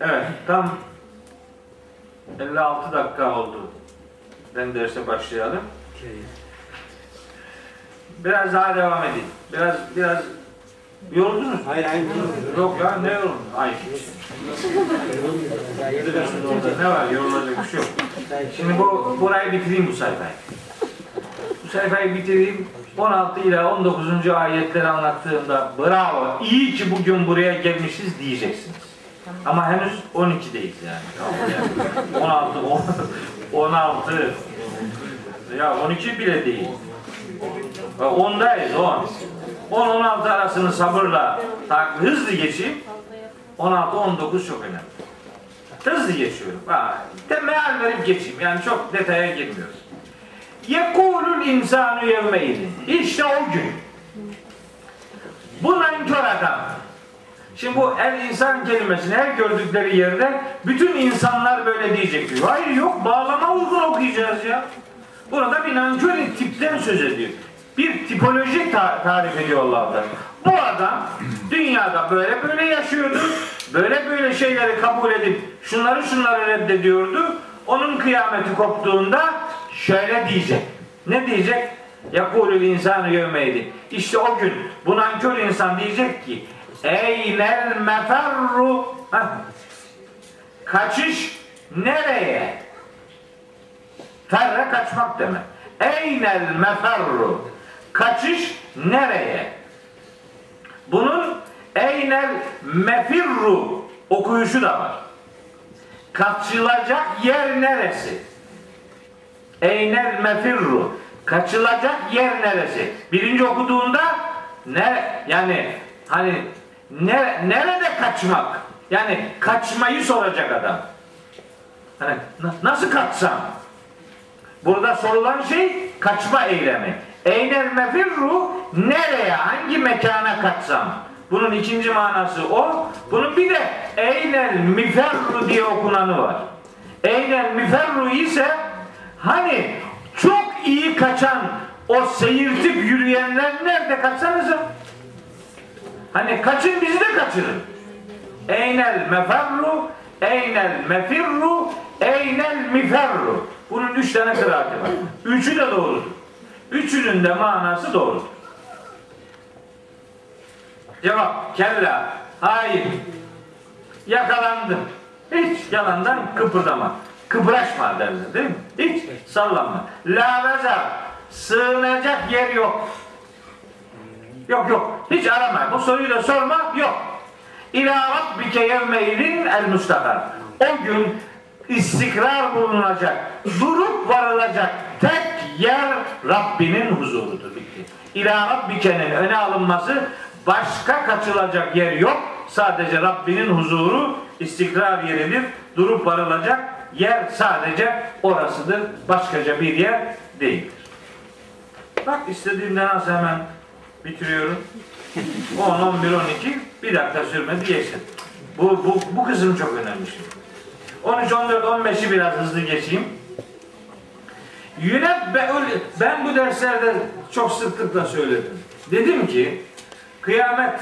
Evet, tam 56 dakika oldu. Ben derse başlayalım. Biraz daha devam edeyim. Biraz biraz yoruldunuz? Hayır hayır. Yok ya ne yoruldun? Ay. ne var yorulacak bir şey yok. Şimdi bu burayı bitireyim bu sayfayı. Bu sayfayı bitireyim. 16 ile 19. ayetleri anlattığımda bravo iyi ki bugün buraya gelmişiz diyeceksiniz. Ama henüz 12'deyiz yani. Tamam mı? Yani 16, 16 ya 12 bile değil. 10'dayız 10. 10-16 arasını sabırla tak, hızlı geçeyim. 16-19 çok önemli. Hızlı geçiyorum. Ha, de meal verip geçeyim. Yani çok detaya girmiyoruz. Yekulul insanu yevmeydi. İşte o gün. Bu nankör adam. Şimdi bu el insan kelimesini her gördükleri yerde bütün insanlar böyle diyecek diyor. Hayır yok bağlama uygun okuyacağız ya. Burada bir nankör tipten söz ediyor. Bir tipoloji ta- tarif ediyor Allah'tan. Bu adam dünyada böyle böyle yaşıyordu. Böyle böyle şeyleri kabul edip şunları şunları reddediyordu. Onun kıyameti koptuğunda şöyle diyecek. Ne diyecek? Yakulül insanı yevmeydi. İşte o gün bu nankör insan diyecek ki Eynel meferru. Kaçış nereye? Ferre kaçmak demek. Eynel meferru Kaçış nereye? Bunun eynel mefirru okuyuşu da var. Kaçılacak yer neresi? Eynel mefirru. Kaçılacak yer neresi? Birinci okuduğunda ne yani hani ne, nerede kaçmak? Yani kaçmayı soracak adam. Hani na- nasıl kaçsam? Burada sorulan şey kaçma eylemi. Eynel mefirru nereye, hangi mekana kaçsam? Bunun ikinci manası o. Bunun bir de eynel miferru diye okunanı var. Eynel miferru ise hani çok iyi kaçan o seyirtip yürüyenler nerede kaçsanıza? Hani kaçın bizi de kaçırın. Eynel meferru, eynel mefirru, eynel miferru. Bunun üç tane kıraati var. Üçü de doğrudur. Üçünün de manası doğrudur. Cevap kella. Hayır. Yakalandım. Hiç yalandan kıpırdama. Kıpraşma derler değil mi? Hiç sallanma. La vezar. Sığınacak yer yok. Yok yok. Hiç arama. Bu soruyu da sorma. Yok. İlâ rabbike yevmeydin el mustakar. O gün istikrar bulunacak, durup varılacak tek yer Rabbinin huzurudur. Bitti. İlâ rabbike'nin öne alınması başka kaçılacak yer yok. Sadece Rabbinin huzuru istikrar yeridir. Durup varılacak yer sadece orasıdır. Başkaca bir yer değildir. Bak istediğimde nasıl hemen bitiriyorum. 10, 11, 12 bir dakika sürmedi geçtim. Bu, bu, bu kısım çok önemli şimdi. 13, 14, 15'i biraz hızlı geçeyim. Yine ben bu derslerde çok sıklıkla söyledim. Dedim ki kıyamet,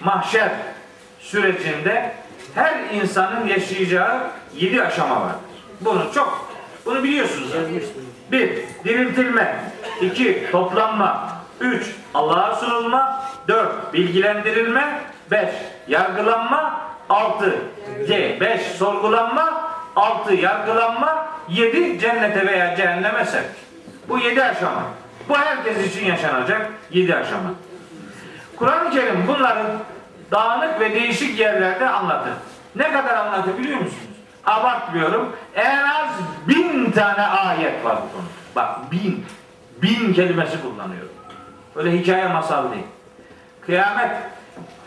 mahşer sürecinde her insanın yaşayacağı yedi aşama vardır. Bunu çok, bunu biliyorsunuz. Bir, diriltilme. iki toplanma. Üç, Allah'a sunulma. Dört, bilgilendirilme. Beş, yargılanma. Altı, C, beş, sorgulanma. Altı, yargılanma. Yedi, cennete veya cehenneme sevk. Bu yedi aşama. Bu herkes için yaşanacak yedi aşama. Kur'an-ı Kerim bunların dağınık ve değişik yerlerde anlatır. Ne kadar anlatır biliyor musunuz? Abartmıyorum. En az bin tane ayet var bu konuda. Bak bin. Bin kelimesi kullanıyorum. Böyle hikaye masal değil. Kıyamet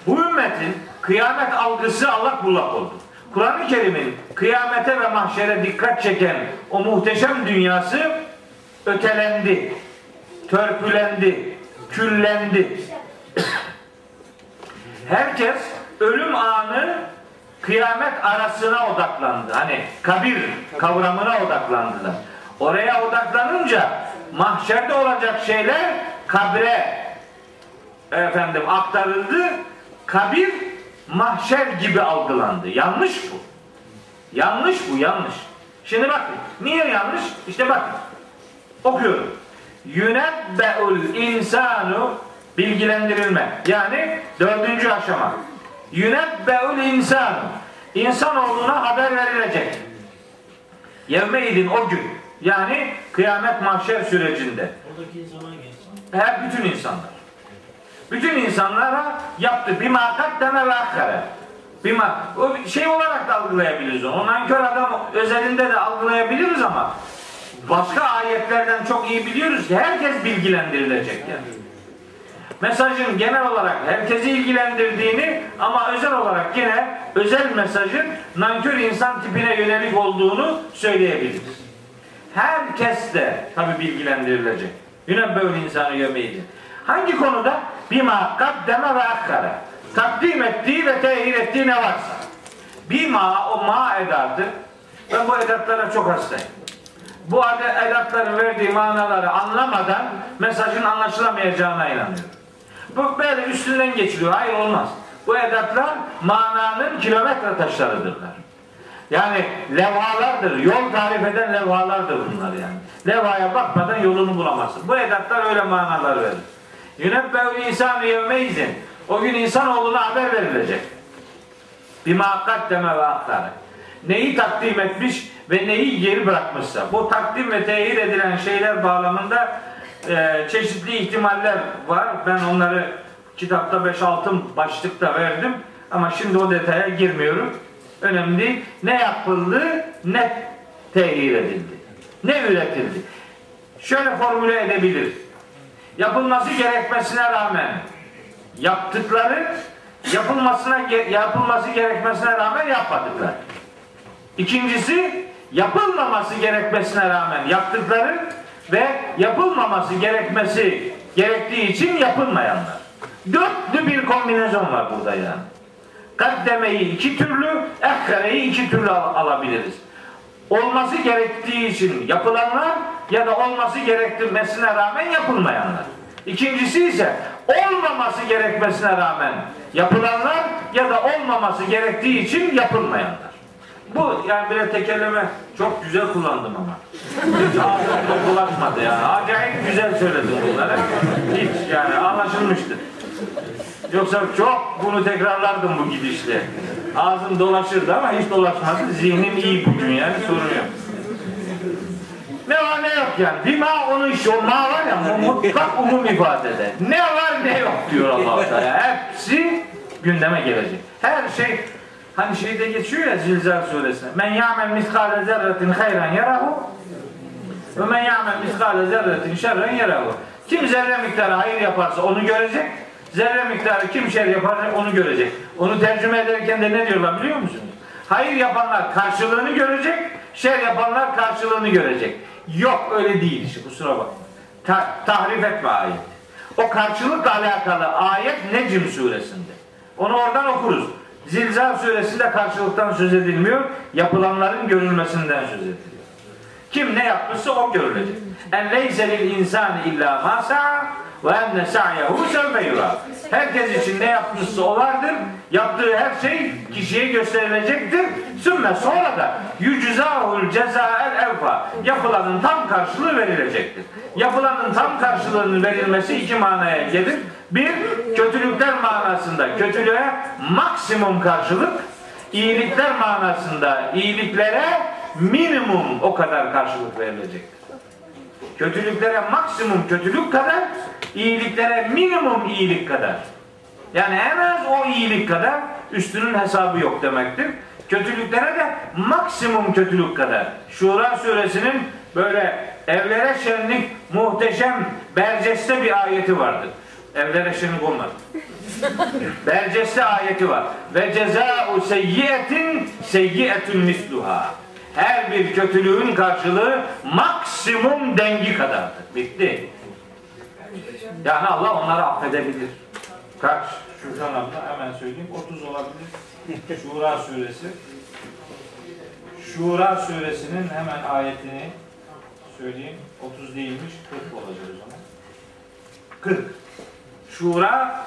bu ümmetin kıyamet algısı allak bullak oldu. Kur'an-ı Kerim'in kıyamete ve mahşere dikkat çeken o muhteşem dünyası ötelendi, törpülendi, küllendi. Herkes ölüm anı kıyamet arasına odaklandı. Hani kabir kavramına odaklandılar. Oraya odaklanınca mahşerde olacak şeyler kabre efendim aktarıldı. Kabir mahşer gibi algılandı. Yanlış bu. Yanlış bu yanlış. Şimdi bakın. Niye yanlış? İşte bakın. Okuyorum. Yunebbe'ul insanu bilgilendirilme. Yani dördüncü aşama. Yunebbe'ul insanu. İnsanoğluna haber verilecek. Yevmeydin o gün. Yani kıyamet mahşer sürecinde. Oradaki gelsin. Her bütün insanlar. Bütün insanlara yaptı. Bir makat deme ve akkare. Bir o şey olarak da algılayabiliriz onu. O nankör adam özelinde de algılayabiliriz ama başka ayetlerden çok iyi biliyoruz ki herkes bilgilendirilecek yani. Mesajın genel olarak herkesi ilgilendirdiğini ama özel olarak yine özel mesajın nankör insan tipine yönelik olduğunu söyleyebiliriz. Herkes de tabi bilgilendirilecek. Böyle insanı gömeydi. Hangi konuda? Bima kaddeme ve akkara. Takdim ettiği ve tehir ettiği ne varsa. Bima o ma edatı. Ben bu edatlara çok hastayım. Bu ed- edatların verdiği manaları anlamadan mesajın anlaşılamayacağına inanıyorum. Bu böyle üstünden geçiliyor. Hayır olmaz. Bu edatlar mananın kilometre taşlarıdırlar. Yani levhalardır. Yol tarif eden levhalardır bunlar yani. Levhaya bakmadan yolunu bulamazsın. Bu edatlar öyle manalar verir. Yünebbeül insanı yevmeizin. O gün insanoğluna haber verilecek. Bir deme ve aktarı. Neyi takdim etmiş ve neyi geri bırakmışsa. Bu takdim ve tehir edilen şeyler bağlamında e, çeşitli ihtimaller var. Ben onları kitapta 5-6 başlıkta verdim. Ama şimdi o detaya girmiyorum. Önemli. Ne yapıldı, ne tehir edildi. Ne üretildi. Şöyle formüle edebilir. Yapılması gerekmesine rağmen yaptıkları yapılmasına yapılması gerekmesine rağmen yapmadıkları. İkincisi yapılmaması gerekmesine rağmen yaptıkları ve yapılmaması gerekmesi gerektiği için yapılmayanlar. Dörtlü bir kombinasyon var burada yani. Kaddemeyi iki türlü, ekkareyi iki türlü al- alabiliriz. Olması gerektiği için yapılanlar ya da olması gerektirmesine rağmen yapılmayanlar. İkincisi ise olmaması gerekmesine rağmen yapılanlar ya da olmaması gerektiği için yapılmayanlar. Bu yani bir tekerleme çok güzel kullandım ama. Hiç ağzımda bulaşmadı yani. Acayip güzel söyledim bunları. Hiç yani anlaşılmıştı. Yoksa çok bunu tekrarlardım bu gidişle. Ağzım dolaşırdı ama hiç dolaşmadı. Zihnim iyi bugün yani sorun yok. Ne var ne yok yani. Bima onun. O ma var ya mu- mutlak umum ifade. Ne var ne yok diyor Allah Teala. Hepsi gündeme gelecek. Her şey hani şeyde geçiyor ya Zilzal suresinde. Men ya'mel miskale zerretin hayran yarahu ve men ya'mel miskale zerretin şerren yarahu. Kim zerre miktarı hayır yaparsa onu görecek. Zerre miktarı kim şer yaparsa onu görecek. Onu tercüme ederken de ne diyorlar biliyor musunuz? Hayır yapanlar karşılığını görecek, şer yapanlar karşılığını görecek. Yok öyle değil işte kusura bakma. Ta- tahrif etme ayet. O karşılıkla alakalı ayet Necm suresinde. Onu oradan okuruz. Zilzal suresinde karşılıktan söz edilmiyor. Yapılanların görülmesinden söz ediliyor. Kim ne yapmışsa o görülecek. En leyse lil insani illa ma sa'a ve enne sa'yehu sevfe yura. Herkes için ne yapmışsa o vardır. Yaptığı her şey kişiye gösterilecektir. Sümme sonra da yüczahul cezael evfa. Yapılanın tam karşılığı verilecektir. Yapılanın tam karşılığının verilmesi iki manaya gelir. Bir, kötülükler manasında kötülüğe maksimum karşılık, iyilikler manasında iyiliklere minimum o kadar karşılık verilecektir. Kötülüklere maksimum kötülük kadar, iyiliklere minimum iyilik kadar. Yani en az o iyilik kadar üstünün hesabı yok demektir. Kötülüklere de maksimum kötülük kadar. Şura suresinin böyle evlere şenlik muhteşem berceste bir ayeti vardır. Evlere şenlik olmadı. Berceste ayeti var. Ve ceza'u seyyiyetin seyyiyetun misluha. Her bir kötülüğün karşılığı maksimum dengi kadardır. Bitti. Yani Allah onları affedebilir. Kaç? Şuradan abla hemen söyleyeyim. 30 olabilir. Şura suresi. Şura suresinin hemen ayetini söyleyeyim. 30 değilmiş. 40 olacak o zaman. 40. Şura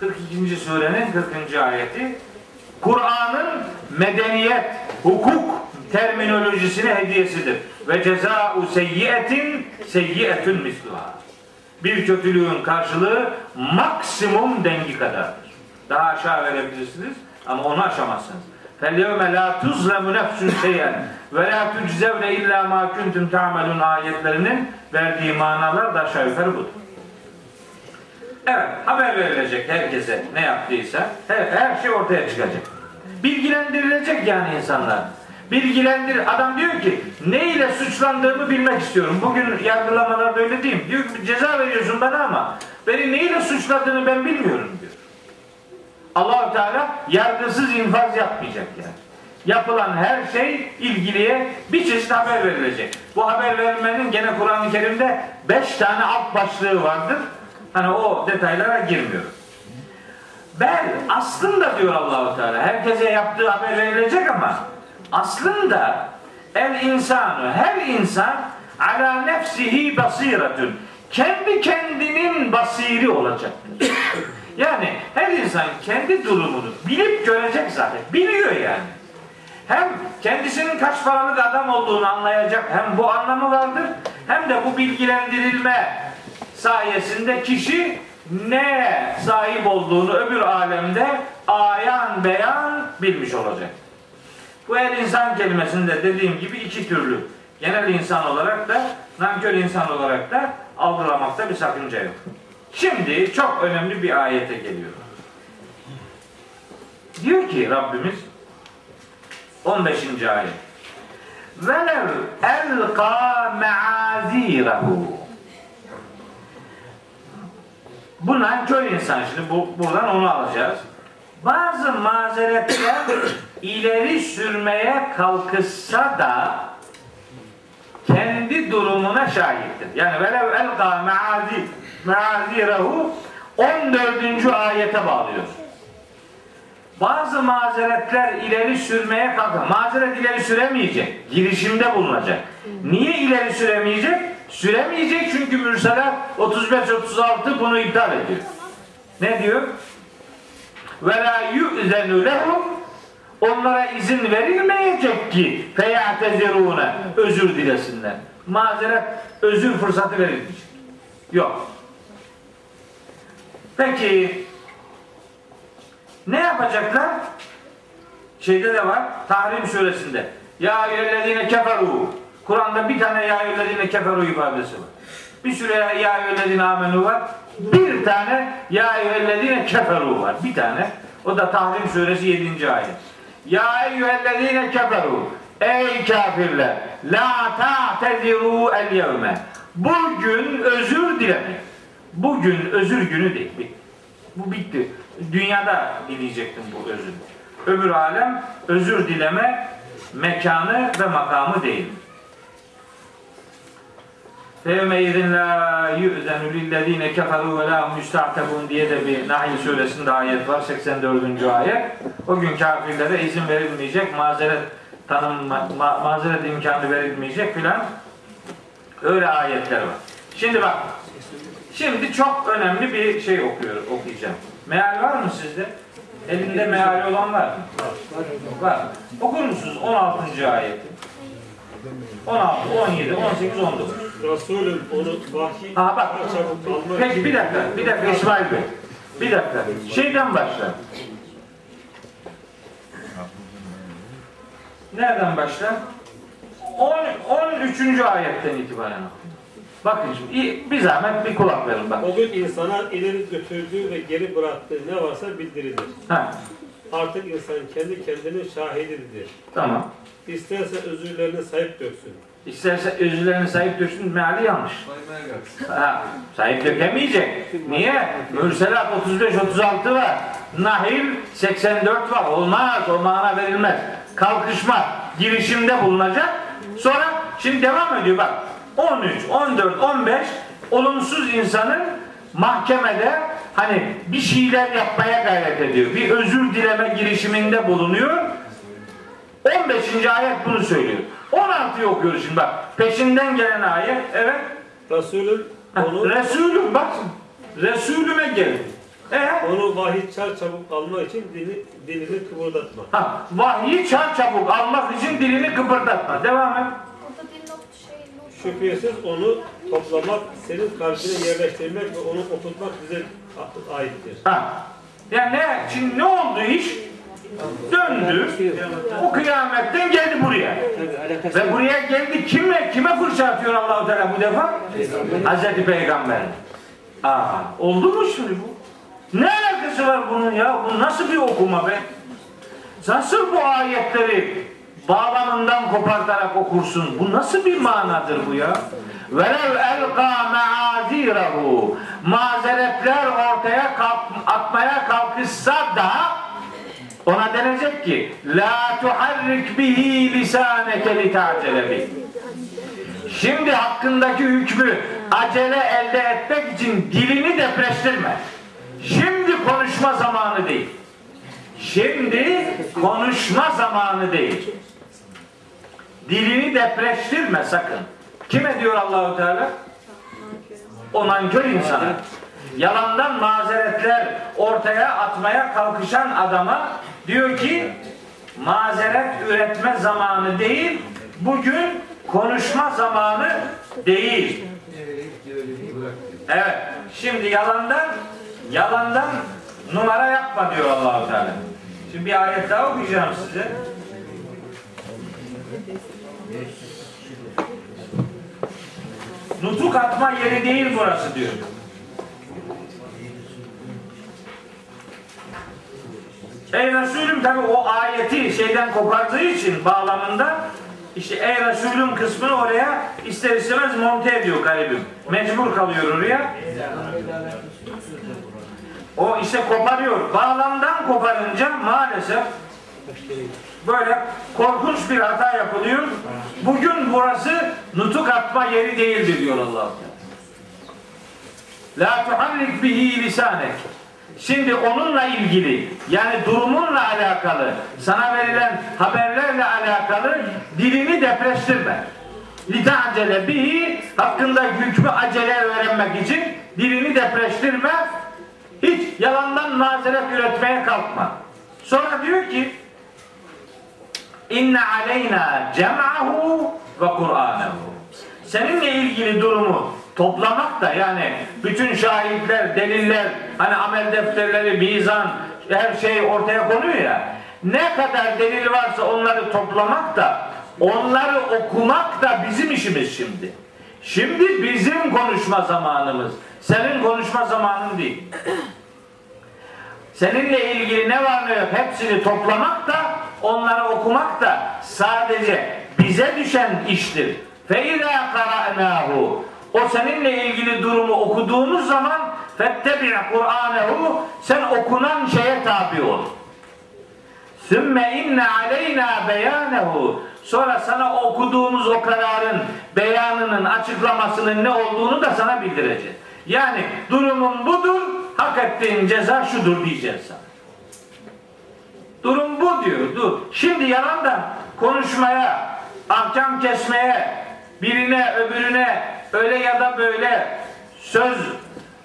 42. surenin 40. ayeti. Kur'an'ın medeniyet hukuk terminolojisine hediyesidir. Ve ceza'u seyyiyetin seyyiyetün misluha. Bir kötülüğün karşılığı maksimum dengi kadardır. Daha aşağı verebilirsiniz ama onu aşamazsınız. فَالْيَوْمَ لَا تُظْلَمُ نَفْسٌ شَيْئًا وَلَا تُجْزَوْنَ اِلَّا مَا كُنْتُمْ تَعْمَلُونَ ayetlerinin verdiği manalar da aşağı yukarı budur. Evet, haber verilecek herkese ne yaptıysa, her, her şey ortaya çıkacak. Bilgilendirilecek yani insanlar. Bilgilendir. Adam diyor ki ne ile suçlandığımı bilmek istiyorum. Bugün yargılamalarda öyle değil mi? Diyor ki ceza veriyorsun bana ama beni ne ile suçladığını ben bilmiyorum diyor. allah Teala yargısız infaz yapmayacak yani. Yapılan her şey ilgiliye bir çeşit haber verilecek. Bu haber verilmenin gene Kur'an-ı Kerim'de beş tane alt başlığı vardır. Hani o detaylara girmiyorum. Ben aslında diyor Allahu Teala herkese yaptığı haber verilecek ama aslında el insanu her insan ala nefsihi basiretun kendi kendinin basiri olacaktır. yani her insan kendi durumunu bilip görecek zaten. Biliyor yani. Hem kendisinin kaç paralık adam olduğunu anlayacak hem bu anlamı vardır hem de bu bilgilendirilme sayesinde kişi ne sahip olduğunu öbür alemde ayan beyan bilmiş olacak. Bu el insan kelimesinde dediğim gibi iki türlü. Genel insan olarak da nankör insan olarak da algılamakta bir sakınca yok. Şimdi çok önemli bir ayete geliyor. Diyor ki Rabbimiz 15. ayet. Velev elqa meazirahu bu nankör insan şimdi bu, buradan onu alacağız. Bazı mazeretler ileri sürmeye kalkışsa da kendi durumuna şahittir. Yani velev elqa meazi meazirahu 14. ayete bağlıyor. Bazı mazeretler ileri sürmeye kalkar. Mazeret ileri süremeyecek. Girişimde bulunacak. Niye ileri süremeyecek? Süremeyecek çünkü Mürselat 35-36 bunu iptal ediyor. Ne diyor? Ve la yu'zenu onlara izin verilmeyecek ki feyatezirune özür dilesinler. Mazeret özür fırsatı verilmeyecek. Yok. Peki ne yapacaklar? Şeyde de var. Tahrim suresinde. Ya eyyühellezine keferu. Kur'an'da bir tane ya eyyühellezine keferu ifadesi var. Bir sürü ya eyyühellezine amenu var. Bir tane ya eyyühellezine keferu var. Bir tane. O da Tahrim suresi 7. ayet. Ya eyyühellezine keferu. Ey kafirler. La ta'teziru el yevme. Bugün özür dilemeyin. Bugün özür günü değil. Bu bitti. Dünyada dileyecektim bu özür. Öbür alem özür dileme mekanı ve makamı değil. La yu'zenu lillezine keferu ve la müsta'tebun diye de bir Nahl suresinde ayet var 84. ayet. O gün kafirlere izin verilmeyecek, mazeret tanım ma, mazeret imkanı verilmeyecek filan öyle ayetler var. Şimdi bak Şimdi çok önemli bir şey okuyorum, okuyacağım. Meal var mı sizde? Elinde meali olan var mı? Var. Okur musunuz 16. ayeti? 16, 17, 18, 19. Resulüm onu vahiy Aha bak. çabuk almak Peki bir dakika, bir dakika İsmail Bey. Bir dakika. Şeyden başla. Nereden başla? 10, 13. ayetten itibaren. Bakın şimdi bir zahmet bir kulak verin bak. O gün insana ileri götürdüğü ve geri bıraktığı ne varsa bildirilir. Ha, Artık insan kendi kendinin şahididir. tamam. İsterse özürlerine sahip döksün. İsterse özürlerine sahip döksün meali yanlış. Ha, sahip dökemeyecek. Niye? Mürselat 35-36 var. Nahil 84 var. Olmaz. O mana verilmez. Kalkışma. Girişimde bulunacak. Sonra şimdi devam ediyor bak. 13, 14, 15 olumsuz insanın mahkemede hani bir şeyler yapmaya gayret ediyor. Bir özür dileme girişiminde bulunuyor. 15. ayet bunu söylüyor. 16'yı okuyoruz şimdi bak. Peşinden gelen ayet evet. Resulüm onu Resulüm bak. Resulüme gelin. E, Onu vahiy çar çabuk almak için dili, dilini kıvırdatma. ha, vahyi çar çabuk almak için dilini kıpırdatma. Devam et. Şey. Şüphesiz onu toplamak, senin kalbine yerleştirmek ve onu oturtmak bize aittir. Ha. Yani ne, şimdi ne oldu iş? Döndü. O kıyametten geldi buraya. Ve buraya geldi kime kime fırça atıyor Allahu Teala bu defa? Hazreti Peygamber. Aa, oldu mu şimdi bu? Ne alakası var bunun ya? Bu nasıl bir okuma be? Nasıl bu ayetleri bağlamından kopartarak okursun? Bu nasıl bir manadır bu ya? Velev elqa meazirahu mazeretler ortaya kalk- atmaya kalkışsa ki la tuharrik bihi lisaneke li ta'cele bih. Şimdi hakkındaki hükmü acele elde etmek için dilini depreştirme. Şimdi konuşma zamanı değil. Şimdi konuşma zamanı değil. Dilini depreştirme sakın. Kime diyor Allahu Teala? O nankör insana. Yalandan mazeretler ortaya atmaya kalkışan adama diyor ki mazeret üretme zamanı değil, bugün konuşma zamanı değil. Evet. Şimdi yalandan yalandan numara yapma diyor Allahu Teala. Şimdi bir ayet daha okuyacağım size. Nutuk atma yeri değil burası diyor. Ey Resulüm tabi o ayeti şeyden kopardığı için bağlamında işte ey Resulüm kısmını oraya ister istemez monte ediyor garibim. Mecbur kalıyor oraya. O işte koparıyor. Bağlamdan koparınca maalesef böyle korkunç bir hata yapılıyor. Bugün burası nutuk atma yeri değildir diyor Allah. La tuharrik bihi lisanek. Şimdi onunla ilgili yani durumunla alakalı sana verilen haberlerle alakalı dilini depreştirme. Litacele bihi hakkında hükmü acele öğrenmek için dilini depreştirme. Hiç yalandan mazeret üretmeye kalkma. Sonra diyor ki İnne aleyna cem'ahu ve Kur'anehu. Seninle ilgili durumu toplamak da yani bütün şahitler, deliller, hani amel defterleri, mizan, her şey ortaya konuyor ya. Ne kadar delil varsa onları toplamak da onları okumak da bizim işimiz şimdi. Şimdi bizim konuşma zamanımız. Senin konuşma zamanın değil. Seninle ilgili ne var ne yok hepsini toplamak da onları okumak da sadece bize düşen iştir. Fe izâ qara'nâhu o seninle ilgili durumu okuduğumuz zaman fettebi' Kur'anehu sen okunan şeye tabi ol. Sümme inne aleyna beyanehu sonra sana okuduğumuz o kararın beyanının açıklamasının ne olduğunu da sana bildireceğiz. Yani durumun budur, hak ettiğin ceza şudur diyeceğiz sana. Durum bu diyor. Dur. Şimdi yalandan konuşmaya, ahkam kesmeye, birine öbürüne öyle ya da böyle söz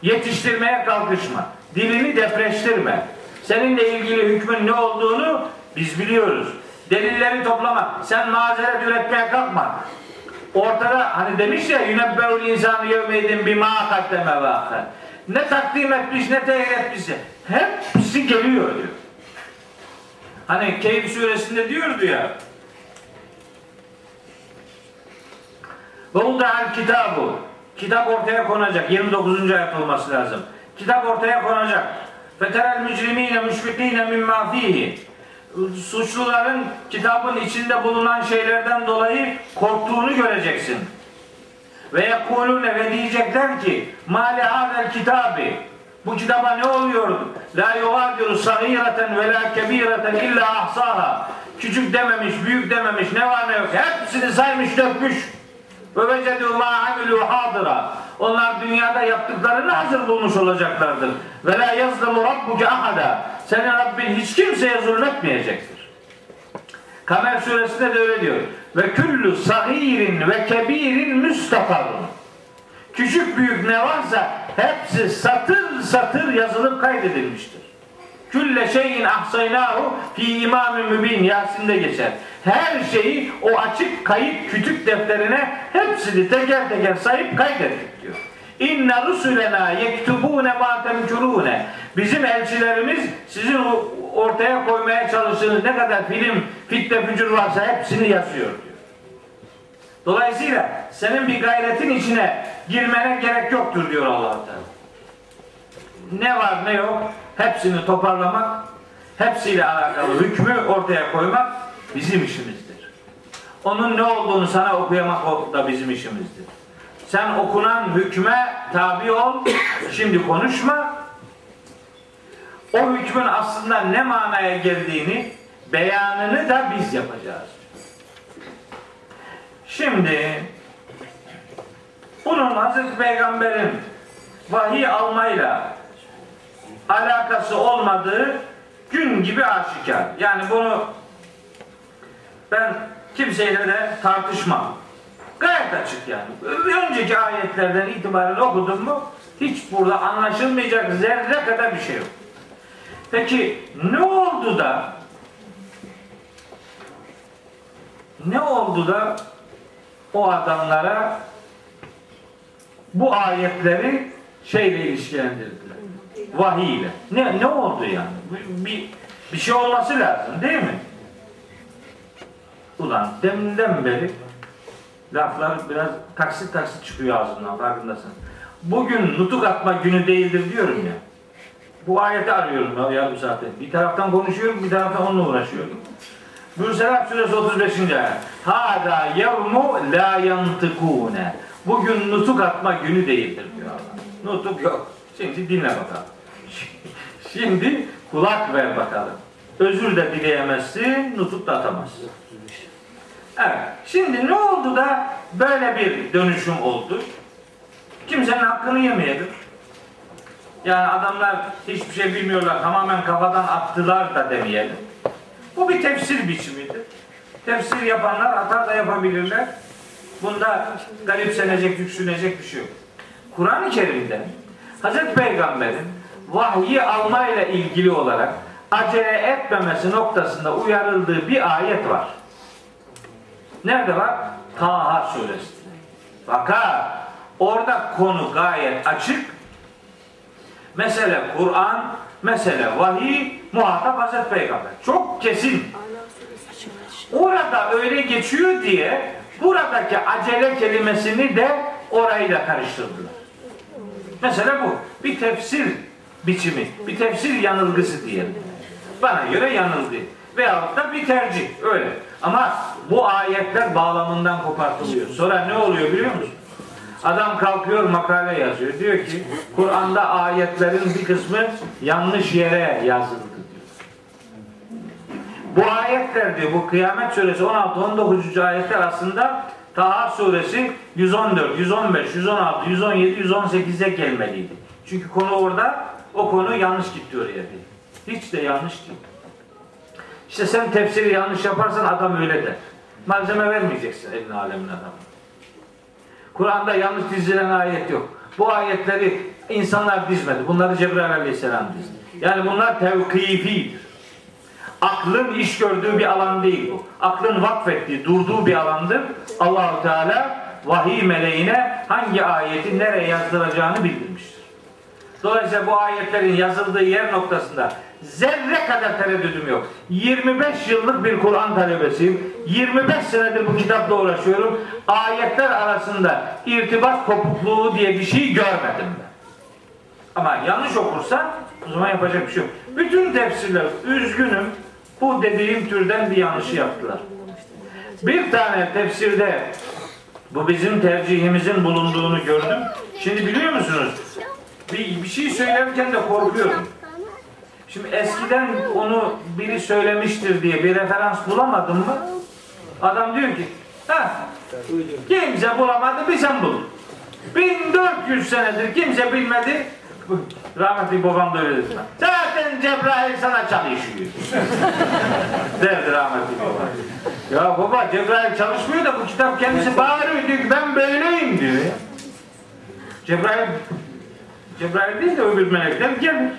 yetiştirmeye kalkışma. Dilini depreştirme. Seninle ilgili hükmün ne olduğunu biz biliyoruz. Delilleri toplama. Sen mazeret üretmeye kalkma. Ortada hani demiş ya yunebbeul insanı yevmeydin bima kaddeme ahir. Ne takdim etmiş ne tehir etmişse hepsi geliyor diyor. Hani Keyif suresinde diyordu ya Ve uda'al kitabu Kitap ortaya konacak. 29. ayet olması lazım. Kitap ortaya konacak. Feterel mücrimine müşfikine mimma fihi suçluların kitabın içinde bulunan şeylerden dolayı korktuğunu göreceksin. Ve yekulune ve diyecekler ki mali hadel kitabi bu kitaba ne oluyor? La yugadiru sagireten ve la kebireten illa ahsaha. Küçük dememiş, büyük dememiş, ne var ne yok. Hepsini saymış, dökmüş. Ve vecedû mâ amilû hâdıra. Onlar dünyada yaptıklarını hazır bulmuş olacaklardır. Ve la yazlimu rabbuke ahada. Senin Rabbin hiç kimseye zulmetmeyecektir. Kamer suresinde de öyle diyor. Ve küllü sagirin ve kebirin müstakarun. Küçük büyük ne varsa hepsi satır satır yazılıp kaydedilmiştir. Külle şeyin ahsaynahu fi imamin mübin Yasin'de geçer. Her şeyi o açık kayıt kütük defterine hepsini teker teker sayıp kaydettik diyor. İnne rusulena yektubune ma temkurune. Bizim elçilerimiz sizin ortaya koymaya çalıştığınız ne kadar film, fitne, fücur varsa hepsini yazıyor diyor. Dolayısıyla senin bir gayretin içine girmene gerek yoktur diyor allah Teala. Ne var ne yok hepsini toparlamak, hepsiyle alakalı hükmü ortaya koymak bizim işimizdir. Onun ne olduğunu sana okuyamak da bizim işimizdir. Sen okunan hükme tabi ol, şimdi konuşma. O hükmün aslında ne manaya geldiğini, beyanını da biz yapacağız. Şimdi bunun Hazreti Peygamber'in vahiy almayla alakası olmadığı gün gibi aşikar. Yani bunu ben kimseyle de tartışmam. Gayet açık yani. Önceki ayetlerden itibaren okudum mu hiç burada anlaşılmayacak zerre kadar bir şey yok. Peki ne oldu da ne oldu da o adamlara bu ayetleri şeyle ilişkilendirdiler. Vahiy ile. Ne, ne oldu yani? Bir, bir, bir şey olması lazım değil mi? Ulan deminden beri laflar biraz taksit taksit çıkıyor ağzından farkındasın. Bugün nutuk atma günü değildir diyorum ya. Bu ayeti arıyorum ya yarım saate. Bir taraftan konuşuyorum, bir taraftan onunla uğraşıyorum. Mürselat suresi 35. ayet. Hada yevmu la yantıkune. Bugün nutuk atma günü değildir diyor Allah. Nutuk yok. Şimdi dinle bakalım. Şimdi kulak ver bakalım. Özür de dileyemezsin, nutuk da atamazsın. Evet. Şimdi ne oldu da böyle bir dönüşüm oldu? Kimsenin hakkını yemeyelim. Yani adamlar hiçbir şey bilmiyorlar, tamamen kafadan attılar da demeyelim. Bu bir tefsir biçimidir. Tefsir yapanlar hata da yapabilirler. Bunda garipsenecek, yüksünecek bir şey yok. Kur'an-ı Kerim'de Hazreti Peygamber'in vahyi almayla ilgili olarak acele etmemesi noktasında uyarıldığı bir ayet var. Nerede var? Taha suresinde. Fakat orada konu gayet açık. Mesele Kur'an, mesele vahiy, muhatap Hazreti Peygamber. Çok kesin. Orada öyle geçiyor diye buradaki acele kelimesini de orayla karıştırdılar. Mesela bu. Bir tefsir biçimi, bir tefsir yanılgısı diyelim. Bana göre yanıldı. Veyahut da bir tercih. Öyle. Ama bu ayetler bağlamından kopartılıyor. Sonra ne oluyor biliyor musun? Adam kalkıyor makale yazıyor. Diyor ki Kur'an'da ayetlerin bir kısmı yanlış yere yazıldı diyor. Bu ayetler diyor bu Kıyamet Suresi 16 19. ayetler aslında Taha Suresi 114, 115, 116, 117, 118'e gelmeliydi. Çünkü konu orada o konu yanlış gitti oraya diye. Hiç de yanlış değil. İşte sen tefsiri yanlış yaparsan adam öyle der. Malzeme vermeyeceksin elin alemin adamı. Kur'an'da yanlış dizilen ayet yok. Bu ayetleri insanlar dizmedi. Bunları Cebrail aleyhisselam dizdi. Yani bunlar tevkifidir. Aklın iş gördüğü bir alan değil bu. Aklın vakfettiği, durduğu bir alandır. Allahu Teala vahiy meleğine hangi ayeti nereye yazdıracağını bildirmiştir. Dolayısıyla bu ayetlerin yazıldığı yer noktasında zerre kadar tereddüdüm yok. 25 yıllık bir Kur'an talebesiyim. 25 senedir bu kitapla uğraşıyorum. Ayetler arasında irtibat kopukluğu diye bir şey görmedim ben. Ama yanlış okursa o zaman yapacak bir şey yok. Bütün tefsirler üzgünüm bu dediğim türden bir yanlışı yaptılar. Bir tane tefsirde bu bizim tercihimizin bulunduğunu gördüm. Şimdi biliyor musunuz? Bir, bir şey söylerken de korkuyorum. Şimdi eskiden onu biri söylemiştir diye bir referans bulamadım mı? Adam diyor ki, ha, kimse bulamadı bir sen bul. 1400 senedir kimse bilmedi. Rahmetli babam da öyle dedi. Zaten Cebrail sana çalışıyor. Derdi rahmetli babam. Ya baba Cebrail çalışmıyor da bu kitap kendisi bağırıyor diyor ki ben böyleyim diyor. Cebrail Cebrail değil de öbür melekler gelir.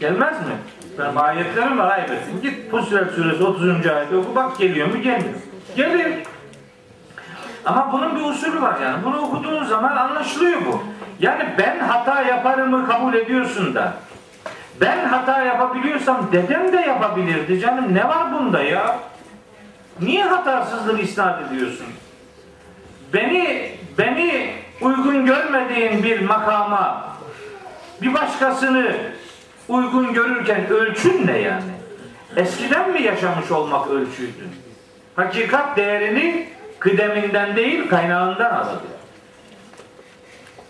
Gelmez mi? Ben ayetlerim var ayetlerim. Git Fussilet suresi 30. ayeti oku bak geliyor mu gelmiyor. Gelir. Ama bunun bir usulü var yani. Bunu okuduğun zaman anlaşılıyor bu. Yani ben hata yaparımı kabul ediyorsun da ben hata yapabiliyorsam dedem de yapabilirdi canım. Ne var bunda ya? Niye hatasızlık isnat ediyorsun? Beni beni uygun görmediğin bir makama bir başkasını uygun görürken ölçün ne yani? Eskiden mi yaşamış olmak ölçüydü? Hakikat değerini kıdeminden değil kaynağından alır.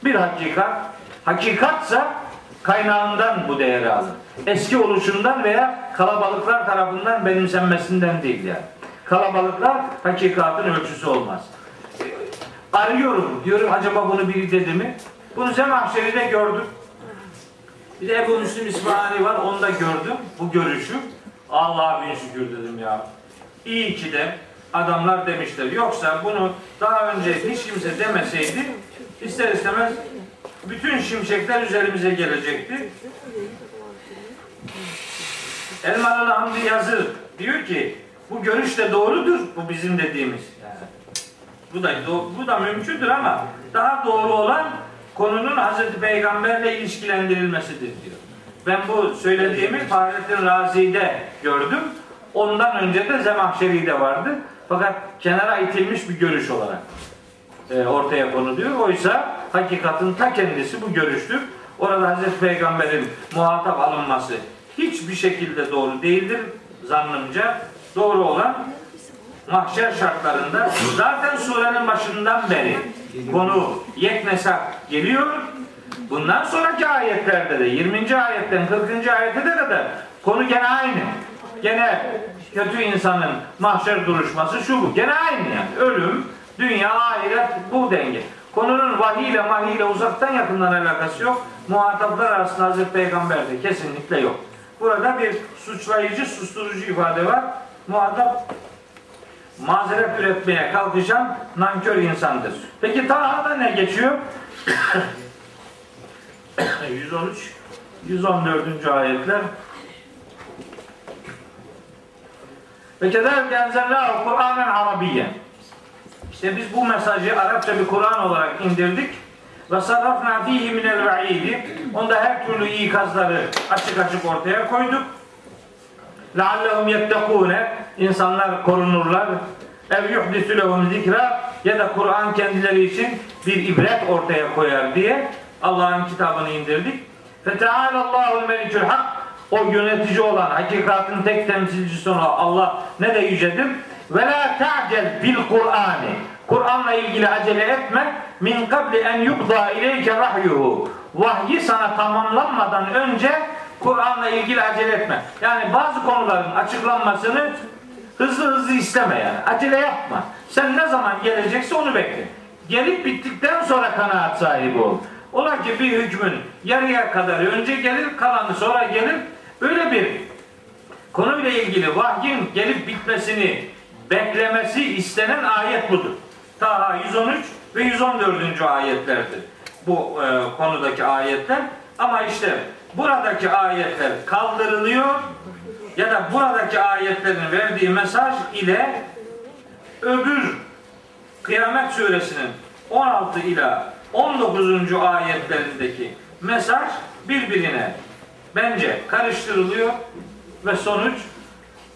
Bir hakikat, hakikatsa kaynağından bu değeri alır. Eski oluşundan veya kalabalıklar tarafından benimsenmesinden değil yani. Kalabalıklar hakikatın ölçüsü olmaz. Arıyorum diyorum acaba bunu biri dedi mi? Bunu Zemahşeri'de gördüm. Bir de Ebu Müslim İsmaili var onu da gördüm bu görüşü. Allah'a bin şükür dedim ya. İyi ki de adamlar demişler. Yoksa bunu daha önce hiç kimse demeseydi ister istemez bütün şimşekler üzerimize gelecekti. Elmalı Hamdi Yazır diyor ki bu görüş de doğrudur bu bizim dediğimiz. Bu da bu da mümkündür ama daha doğru olan konunun Hazreti Peygamberle ilişkilendirilmesidir diyor. Ben bu söylediğimi Fahrettin Razi'de gördüm. Ondan önce de Zemahşeri'de vardı. Fakat kenara itilmiş bir görüş olarak e, ortaya konuluyor. Oysa hakikatin ta kendisi bu görüştür. Orada Hazreti Peygamber'in muhatap alınması hiçbir şekilde doğru değildir zannımca. Doğru olan mahşer şartlarında zaten surenin başından beri konu yeknesak geliyor. Bundan sonraki ayetlerde de 20. ayetten 40. ayete de kadar konu gene aynı. Gene kötü insanın mahşer duruşması şu bu. Gene aynı yani. Ölüm, dünya, ahiret bu denge. Konunun vahiy ile mahiy ile uzaktan yakından alakası yok. Muhataplar arasında Hazreti Peygamber'de kesinlikle yok. Burada bir suçlayıcı, susturucu ifade var. Muhatap mazeret üretmeye kalkışan nankör insandır. Peki Taha'da ne geçiyor? 113 114. ayetler Ve kederken enzellahu Kur'anen Arabiyyen İşte biz bu mesajı Arapça bir Kur'an olarak indirdik ve sarrafna fihi minel ve'idi onda her türlü ikazları açık açık ortaya koyduk لَعَلَّهُمْ يَتَّقُونَ insanlar korunurlar ev yuhdisü lehum zikra ya da Kur'an kendileri için bir ibret ortaya koyar diye Allah'ın kitabını indirdik. فَتَعَالَ اللّٰهُ الْمَلِكُ الْحَقِّ O yönetici olan, hakikatin tek temsilcisi olan Allah ne de yücedir. وَلَا تَعْجَلْ بِالْقُرْآنِ Kur'an'la ilgili acele etme. min qabli en yukda ileyke vahyuhu. Vahyi sana tamamlanmadan önce Kur'an'la ilgili acele etme. Yani bazı konuların açıklanmasını hızlı hızlı isteme yani. Acele yapma. Sen ne zaman gelecekse onu bekle. Gelip bittikten sonra kanaat sahibi ol. Ola ki bir hükmün yarıya kadar önce gelir, kalanı sonra gelir. Öyle bir konuyla ilgili vahyin gelip bitmesini beklemesi istenen ayet budur. Taha 113 ve 114. ayetlerdir. Bu e, konudaki ayetler. Ama işte buradaki ayetler kaldırılıyor ya da buradaki ayetlerin verdiği mesaj ile öbür Kıyamet suresinin 16 ila 19. ayetlerindeki mesaj birbirine bence karıştırılıyor ve sonuç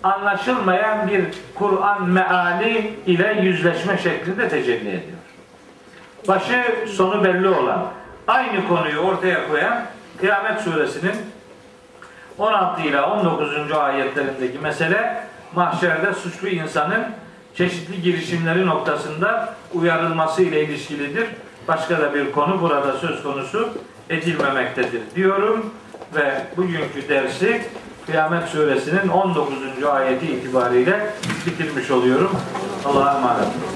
anlaşılmayan bir Kur'an meali ile yüzleşme şeklinde tecelli ediyor. Başı sonu belli olan aynı konuyu ortaya koyan Kıyamet suresinin 16 ila 19. ayetlerindeki mesele mahşerde suçlu insanın çeşitli girişimleri noktasında uyarılması ile ilişkilidir. Başka da bir konu burada söz konusu edilmemektedir diyorum ve bugünkü dersi Kıyamet Suresinin 19. ayeti itibariyle bitirmiş oluyorum. Allah'a emanet.